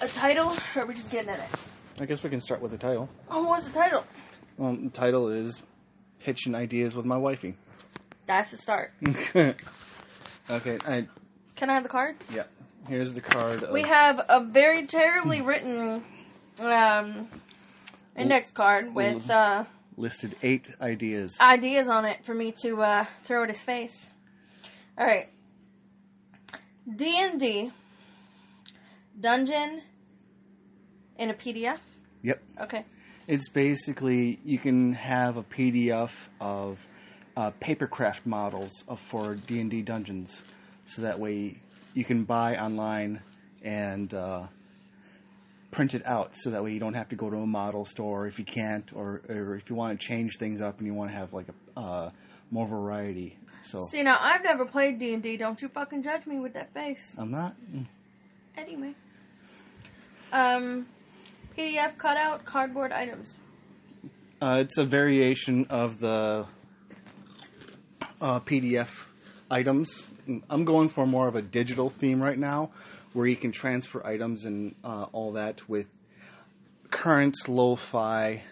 a title, or are we just getting at it? I guess we can start with the title. Oh, what's the title? Well, the title is Pitching Ideas with My Wifey. That's the start. okay, I, Can I have the card? yeah. Here's the card. Of, We have a very terribly written um, index card with uh, listed eight ideas. ideas on it for me to uh, throw at his face. All right. D and D dungeon in a PDF. Yep. Okay. It's basically you can have a PDF of uh, papercraft models of for D and D dungeons, so that way you can buy online and uh, print it out. So that way you don't have to go to a model store if you can't, or, or if you want to change things up and you want to have like a uh, more variety. So See now, I've never played D and D. Don't you fucking judge me with that face. I'm not. Anyway. Um, PDF cutout cardboard items. Uh, it's a variation of the uh, PDF items. I'm going for more of a digital theme right now, where you can transfer items and uh, all that with current lo-fi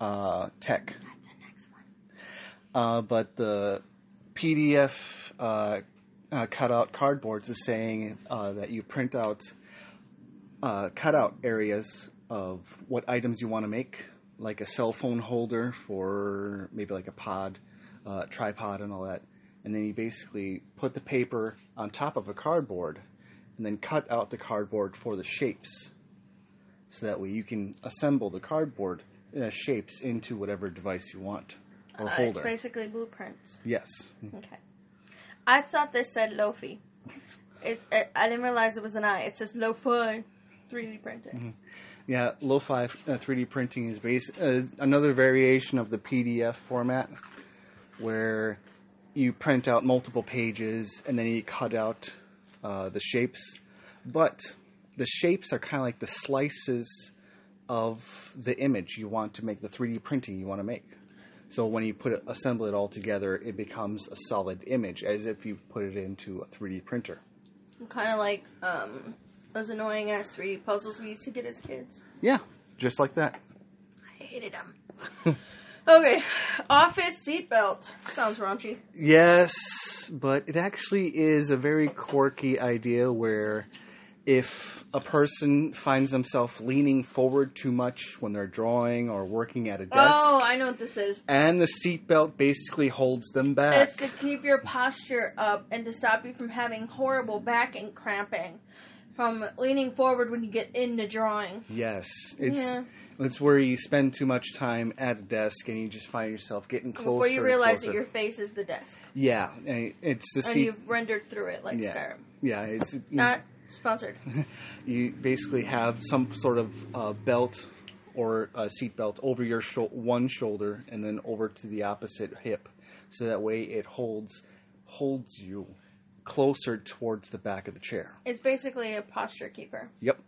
uh, tech. That's the next one. Uh, but the PDF uh, uh, cutout cardboards is saying uh, that you print out uh, cutout areas of what items you want to make, like a cell phone holder for maybe like a pod, uh, tripod, and all that. And then you basically put the paper on top of a cardboard and then cut out the cardboard for the shapes. So that way you can assemble the cardboard uh, shapes into whatever device you want or Uh, holder. It's basically blueprints. Yes. Okay. I thought this said Lofi. It, it, I didn't realize it was an I. It says Lo-Fi 3D printing. Yeah, lo-fi uh, 3D printing is base uh, another variation of the PDF format, where you print out multiple pages and then you cut out uh, the shapes. But the shapes are kind of like the slices of the image you want to make the 3D printing you want to make. So when you put it, assemble it all together, it becomes a solid image, as if you put it into a 3D printer. Kind of like um, those annoying ass 3D puzzles we used to get as kids. Yeah, just like that. I hated them. okay. Office seatbelt. Sounds raunchy. Yes, but it actually is a very quirky idea where if a person finds themselves leaning forward too much when they're drawing or working at a desk, Oh, I know what this is. and the seatbelt basically holds them back. It's to keep your posture up and to stop you from having horrible back and cramping from leaning forward when you get into drawing. yes, it's Yeah. it's where you spend too much time at a desk and you just find yourself getting closer. Before you realize that your face is the desk. yeah, and it's the And seat. you've rendered through it like Yeah. Skyrim. Yeah, it's Not sponsored. you basically have some sort of uh, belt or a seat belt over your sho- one shoulder and then over to the opposite hip, so that way it holds holds you closer towards the back of the chair. It's basically a posture keeper. Yep.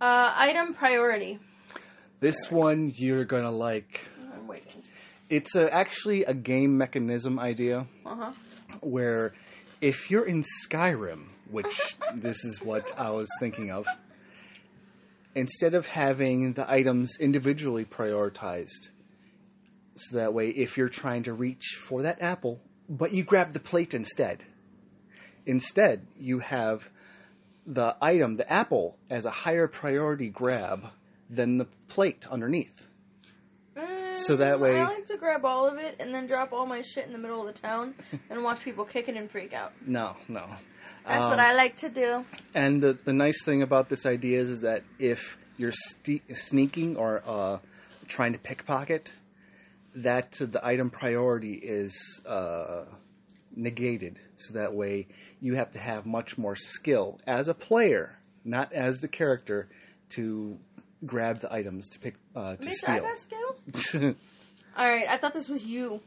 Uh, item priority. This one you're gonna like. I'm waiting. It's a, actually a game mechanism idea Uh huh. where if you're in Skyrim, which this is what I was thinking of, instead of having the items individually prioritized, so that way if you're trying to reach for that apple, but you grab the plate instead, instead you have the item, the apple, as a higher priority grab than the plate underneath. So that way- Mm, I like to grab all of it and then drop all my shit in the middle of the town and watch people kick it and freak out. No, no. That's Um, what I like to do. And the, the nice thing about this idea is, is that if you're ste- sneaking or uh, trying to pickpocket, that the item priority is uh, negated. So that way you have to have much more skill as a player, not as the character, to grab the items to pick uh, to Bitch, I got steal. skill. All right, I thought this was you.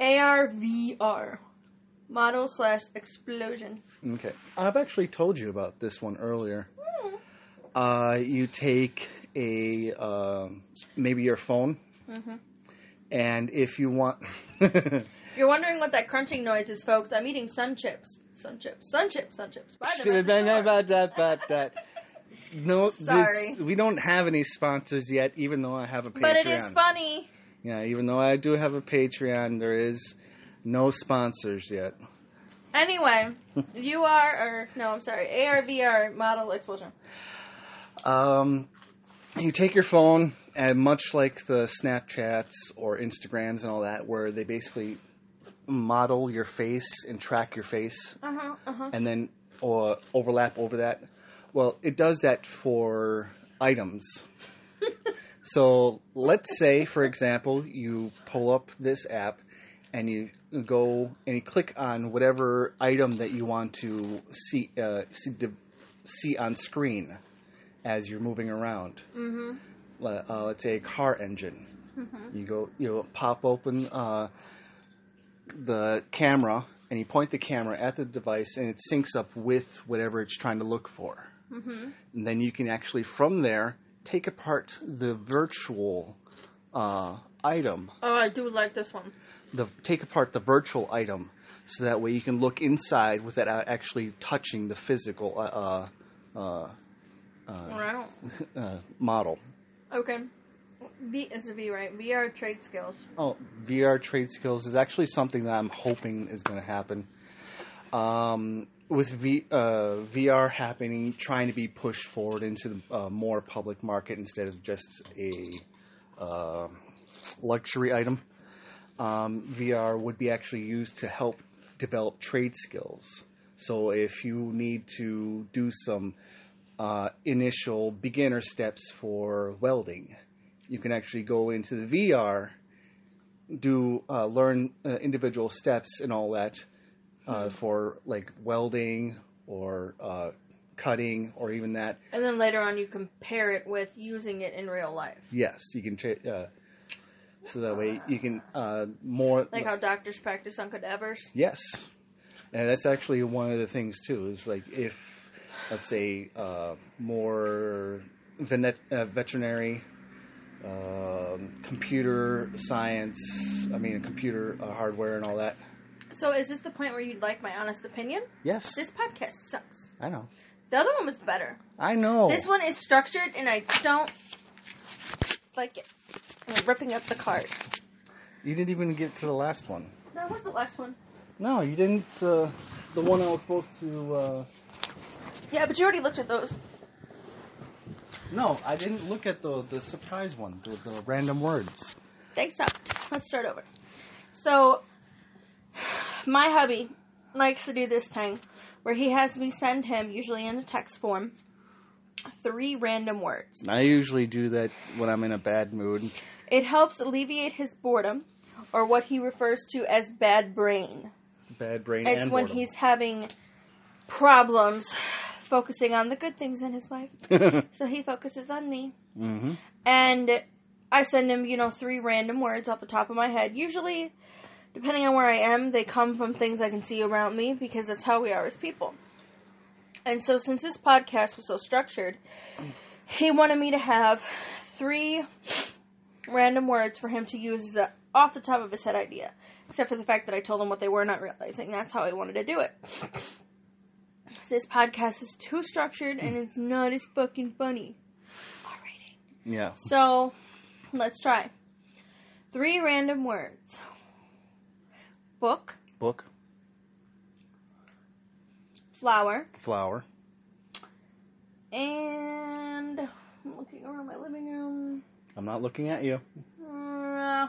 ARVR. Model slash explosion. okay, I've actually told you about this one earlier. Hmm. Uh, you take a um maybe your phone, Mm-hmm. and if you want, If you're wondering what that crunching noise is, folks, I'm eating sun chips. Sun chips. Sun chips. Sun chips. Buy them should have at the done store. about that, but that. no, this- Sorry. we don't have any sponsors yet, even though I have a Patreon. But it is funny. Yeah, even though I do have a Patreon, there is no sponsors yet. Anyway, you are, or no, I'm sorry, ARVR model explosion. Um, you take your phone, and much like the Snapchats or Instagrams and all that, where they basically model your face and track your face, Uh huh. Uh huh. and then or overlap over that. Well, it does that for items. so let's say, for example, you pull up this app and you go and you click on whatever item that you want to see uh, see, see on screen as you're moving around. Mhm. Uh, let's say a car engine. You go, you know, pop open uh, the camera and you point the camera at the device, and it syncs up with whatever it's trying to look for. Mhm. And then you can actually, from there, take apart the virtual uh, item. Oh, I do like this one. The take apart the virtual item, so that way you can look inside without actually touching the physical uh, uh, uh, Wow. uh, model. Okay. V is a V, right? VR trade skills. Oh, VR trade skills is actually something that I'm hoping is going to happen. Um, with v, uh, VR happening, trying to be pushed forward into the uh, more public market instead of just a uh, luxury item, um, VR would be actually used to help develop trade skills. So if you need to do some uh, initial beginner steps for welding, you can actually go into the VR, do uh, learn uh, individual steps and all that uh, for like welding or uh, cutting or even that. And then later on, you compare it with using it in real life. Yes, you can. Tra- uh, so that way you can uh, more Like how doctors practice on cadavers. Yes, and that's actually one of the things too. Is like if let's say uh, more venet- uh, veterinary, um, computer science. I mean, computer uh, hardware and all that. So is this the point where you'd like my honest opinion? Yes, This podcast sucks. I know. The other one was better. I know. This one is structured, and I don't like it. I'm ripping up the card. You didn't even get to the last one. That was the last one. No, you didn't. Uh, the one I was supposed to. Uh... Yeah, but you already looked at those. No, I didn't look at the the surprise one. The, the random words. Thanks, up. Let's start over. So, my hubby likes to do this thing where he has me send him, usually in a text form, three random words. I usually do that when I'm in a bad mood. It helps alleviate his boredom, or what he refers to as bad brain. Bad brain. It's when boredom. he's having problems focusing on the good things in his life. So he focuses on me. hmm And I send him, you know, three random words off the top of my head. Usually, depending on where I am, they come from things I can see around me because that's how we are as people. And so, since this podcast was so structured, he wanted me to have three random words for him to use as a off the top of his head idea. Except for the fact that I told him what they were, not realizing that's how he wanted to do it. This podcast is too structured and it's not as fucking funny. Alrighty. Yeah. So, let's try. Three random words book, Book. flower, Flower. and I'm looking around my living room. I'm not looking at you. Uh,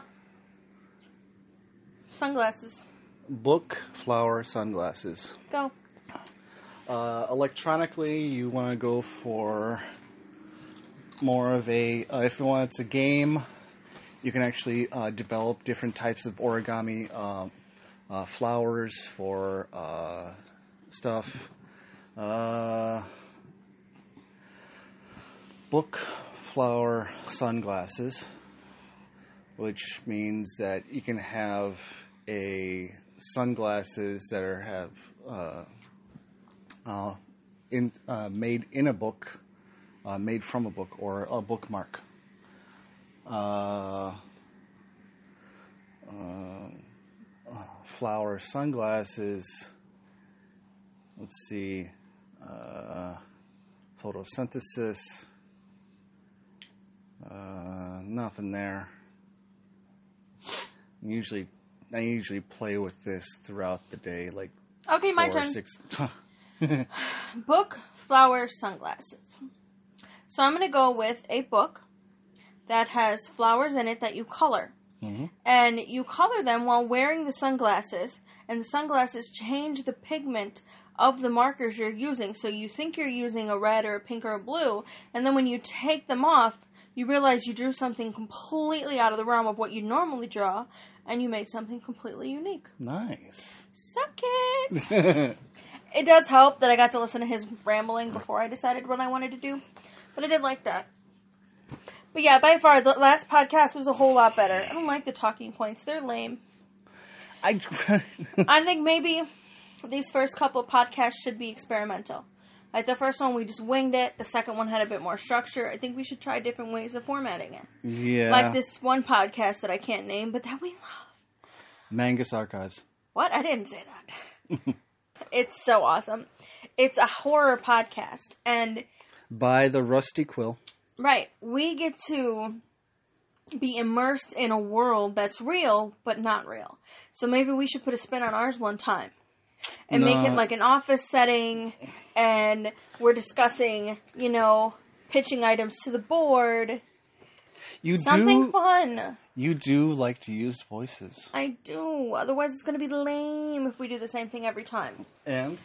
sunglasses. Book. Flower. Sunglasses. Go. Uh, electronically, you want to go for more of a. Uh, if you want it's a game, you can actually uh, develop different types of origami um, uh, flowers for uh, stuff. Uh, book, flower, sunglasses, which means that you can have a sunglasses that are have. Uh, in uh, made in a book, uh, made from a book or a bookmark. Uh, uh, flower sunglasses. Let's see. Uh, photosynthesis. Uh, nothing there. Usually, I usually play with this throughout the day, like Okay, my turn. six. Book, flower, sunglasses. So I'm going to go with a book that has flowers in it that you color. Mhm. And you color them while wearing the sunglasses, and the sunglasses change the pigment of the markers you're using. So you think you're using a red or a pink or a blue, and then when you take them off, you realize you drew something completely out of the realm of what you normally draw, and you made something completely unique. nice. Suck it! It does help that I got to listen to his rambling before I decided what I wanted to do, but I did like that. But yeah, by far, the last podcast was a whole lot better. I don't like the talking points, they're lame. I. I think maybe these first couple podcasts should be experimental. Like the first one, we just winged it. The second one had a bit more structure. I think we should try different ways of formatting it. yeah. Like this one podcast that I can't name, but that we love. Magnus Archives. What? I didn't say that. it's so awesome. It's a horror podcast, and By the Rusty Quill. right, we get to be immersed in a world that's real but not real. So maybe we should put a spin on ours one time and make it like an office setting, and we're discussing, you know, pitching items to the board, You something do. fun. You do like to use voices. I do. Otherwise, it's going to be lame if we do the same thing every time. And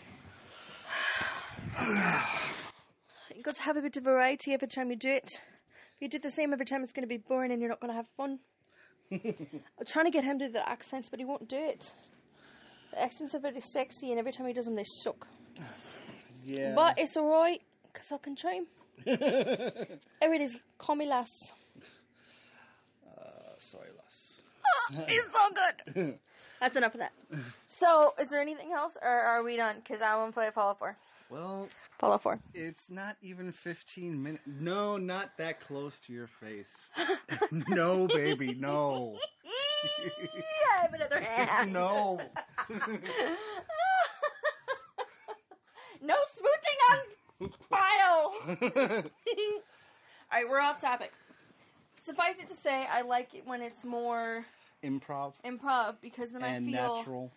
You've got to have a bit of variety every time you do it. If you do the same every time, it's going to be boring and you're not going to have fun. I'm trying to get him to do the accents, but he won't do it. The accents are very sexy, and every time he does them, they suck. yeah. But it's alright, because I can try him. There it is. Call me lass. Sorry, Les. He's so good. That's enough of that. So, is there anything else, or are we done? Because I want to play Fallout 4. Well, Fallout 4. it's not even 15 minutes. No, not that close to your face. no, baby, no. I have another hand. no. no smooching on file. Alright, we're off topic. Suffice it to say, I like it when it's more Improv improv because then and I feel natural.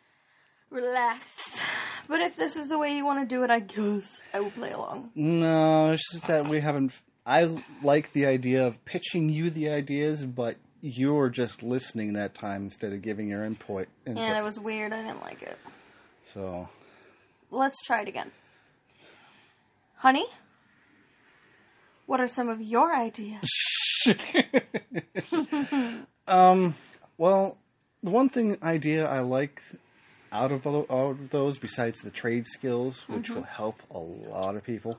relaxed. But if this is the way you want to do it, I guess I will play along. No, it's just that we haven't. I like the idea of pitching you the ideas, but you're just listening that time instead of giving your input. input. And it was weird. I didn't like it. so, Let's try it again. Honey, what are some of your ideas? um, well, the one thing idea I like out of out of those, besides the trade skills, which will help a lot of people,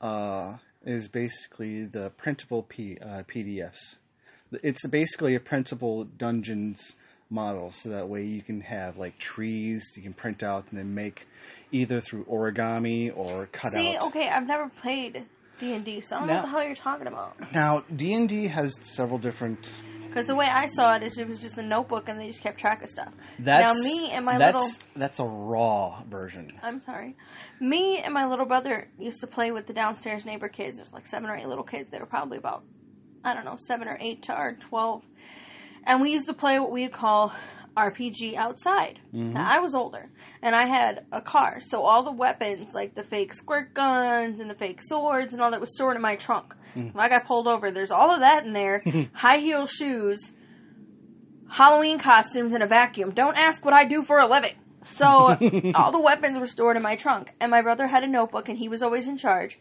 uh, is basically the printable P, uh, PDFs. It's basically a printable dungeons model, so that way you can have like trees you can print out and then make either through origami or cut See, out. okay, I've never played D and D, so I don't know Now- what the hell you're talking about. Now D and D has several different. Because the way I saw it is, it was just a notebook, and they just kept track of stuff. That's now, me and my that's little that's a raw version. I'm sorry. Me and my little brother used to play with the downstairs neighbor kids. There's like seven or eight little kids. They were probably about, I don't know, seven or eight to or 12. And we used to play what we call RPG outside. Mm-hmm. Now, I was older and I had a car. So all the weapons, like the fake squirt guns and the fake swords and all that was stored in my trunk. Mm. When I got pulled over, there's all of that in there. High heel shoes, Halloween costumes, and a vacuum. Don't ask what I do for a living. So all the weapons were stored in my trunk, and my brother had a notebook, and he was always in charge.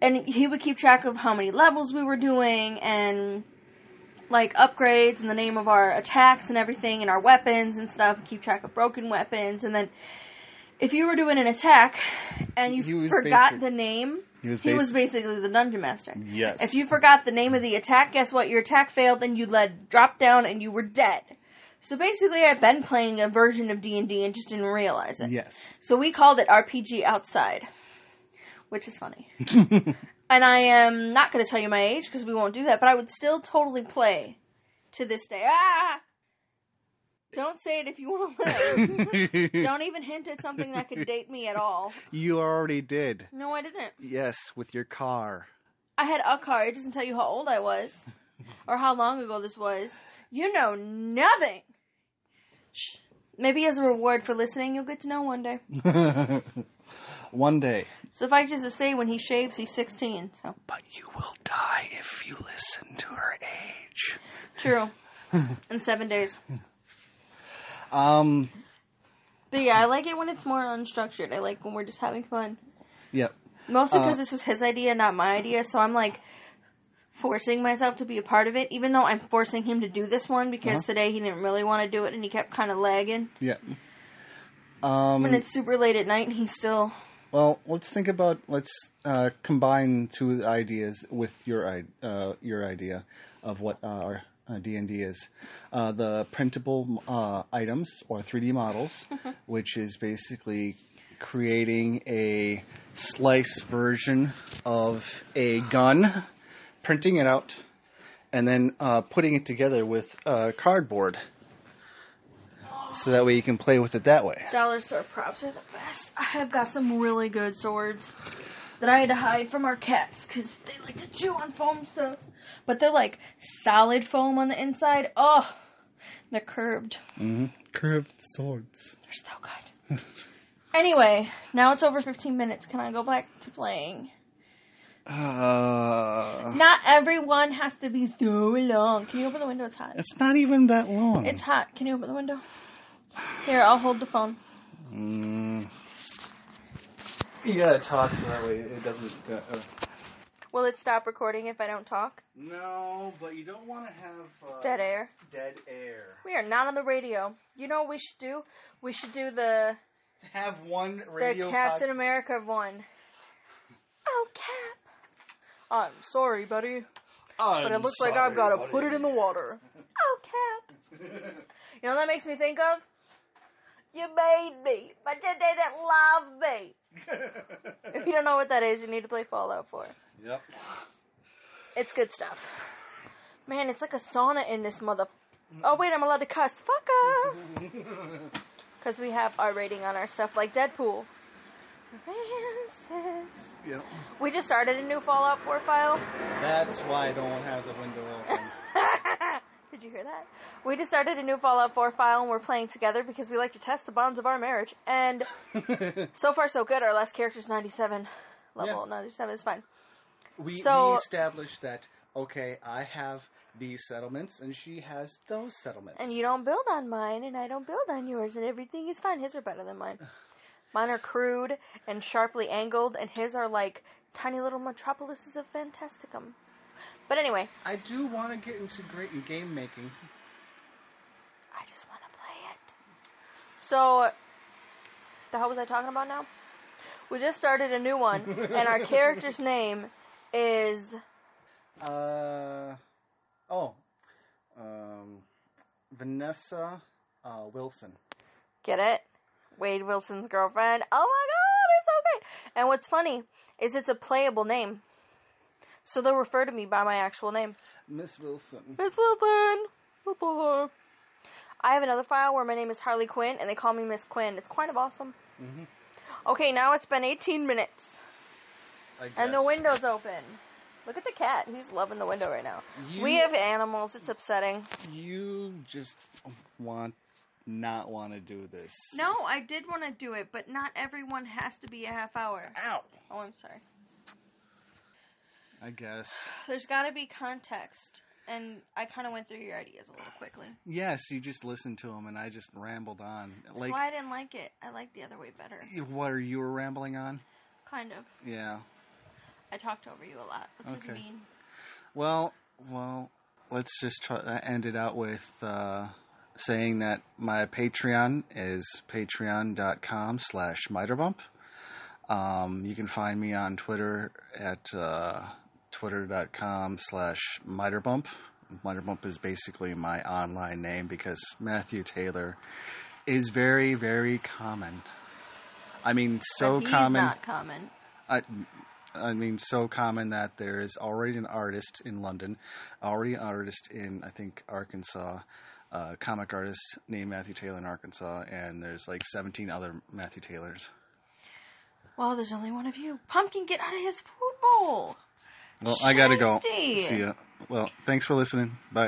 And he would keep track of how many levels we were doing, and like upgrades, and the name of our attacks and everything, and our weapons and stuff. Keep track of broken weapons, and then if you were doing an attack and you forgot basic- the name, He was he was basically the dungeon master. yes. If you forgot the name of the attack, guess what? Your attack failed, then you let drop down, and you were dead. So basically, I've been playing a version of D and D and just didn't realize it. yes. So we called it RPG Outside, which is funny. and I am not going to tell you my age because we won't do that, but I would still totally play to this day. Ah! Don't say it if you want to live. Don't even hint at something that could date me at all. you already did. No, I didn't. Yes, with your car. I had a car. It doesn't tell you how old I was or how long ago this was. You know nothing. Shh. Maybe as a reward for listening, you'll get to know one day. One day. Suffice it to say, when he shaves, he's 16. So But you will die if you listen to her age. true. In seven days. Um, But yeah, I like it when it's more unstructured. I like when we're just having fun. yep. Mostly Uh, because this was his idea, not my idea. So I'm like forcing myself to be a part of it, even though I'm forcing him to do this one because Uh-huh. today he didn't really want to do it and he kept kind of lagging. Yep. Um, When it's super late at night, and he's still. well, let's think about let's uh, combine two ideas with your uh, your idea of what uh, our D and D is. Uh, the printable uh, items or 3D models, which is basically creating a slice version of a gun, printing it out, and then uh, putting it together with uh, cardboard. So that way you can play with it that way. Dollar store props are the best. I have got some really good swords that I had to hide from our cats because they like to chew on foam stuff. But they're like solid foam on the inside. Oh, they're curved. Mm-hmm. Curved swords. They're so good. anyway, now it's over 15 minutes. Can I go back to playing? Uh, Not everyone has to be so long. Can you open the window? It's hot. it's not even that long. It's hot. Can you open the window? Here, I'll hold the phone. Mm. You gotta talk so that way it doesn't. Uh, uh. Will it stop recording if I don't talk? No, but you don't want to have uh, Dead air. Dead air. We are not on the radio. You know what we should do? We should do the Have one radio. the. Captain pod- America one. Oh, Cap. I'm sorry, buddy, but it looks like I've got to put it in the water. Oh, Cap. You know what that makes me think of? You made me, but you didn't love me. If you don't know what that is, you need to play Fallout 4. Yep. It's good stuff. Man, it's like a sauna in this mother. Oh wait, I'm allowed to cuss. Fucker. Because we have our rating on our stuff, like Deadpool. Francis. Yep. We just started a new Fallout 4 file. That's why I don't have the window open. Did you hear that? We just started a new Fallout 4 file and we're playing together because we like to test the bonds of our marriage. And so far, so good. Our last character's 97. Level Yeah. 97 is fine. we, So- we established that. Okay, I have these settlements, and she has those settlements. And you don't build on mine, and I don't build on yours, and everything is fine. His are better than mine. Mine are crude and sharply angled, and his are like tiny little metropolises of Fantasticum. But anyway, I do want to get into great game making. I just want to play it. So, the hell was I talking about now? We just started a new one, and our character's name is Uh, oh, um, Vanessa uh, Wilson. Get it? Wade Wilson's girlfriend. Oh my god, it's so great. And what's funny is it's a playable name. So they'll refer to me by my actual name. Miss Wilson. Miss Wilson. I have another file where my name is Harley Quinn and they call me Miss Quinn. It's kind of awesome. Mhm. Okay, now it's been 18 minutes and the window's open. Look at the cat. He's loving the window right now. You, We have animals. It's upsetting. You just want not want to do this. No, I did want to do it, but not everyone has to be a half hour. Ow. Oh, I'm sorry. I guess. There's got to be context, and I kind of went through your ideas a little quickly. Yes, you just listened to them, and I just rambled on. That's Like, why I didn't like it. I like the other way better. what are you were rambling on? Kind of. Yeah. I talked over you a lot, which Okay. is mean. Well, well, let's just try uh, end it out with uh, saying that my Patreon is patreon.com slash miterbump. Um, you can find me on Twitter at uh, twitter.com slash miterbump. Miterbump is basically my online name because Matthew Taylor is very, very common. I mean, so common. not common. I, I mean, so common that there is already an artist in London, already an artist in, I think, Arkansas, uh, comic artist named Matthew Taylor in Arkansas, and there's like 17 other Matthew Taylors. Well, there's only one of you. Pumpkin, get out of his food bowl. Well, I gotta go. See ya. Well, thanks for listening. Bye.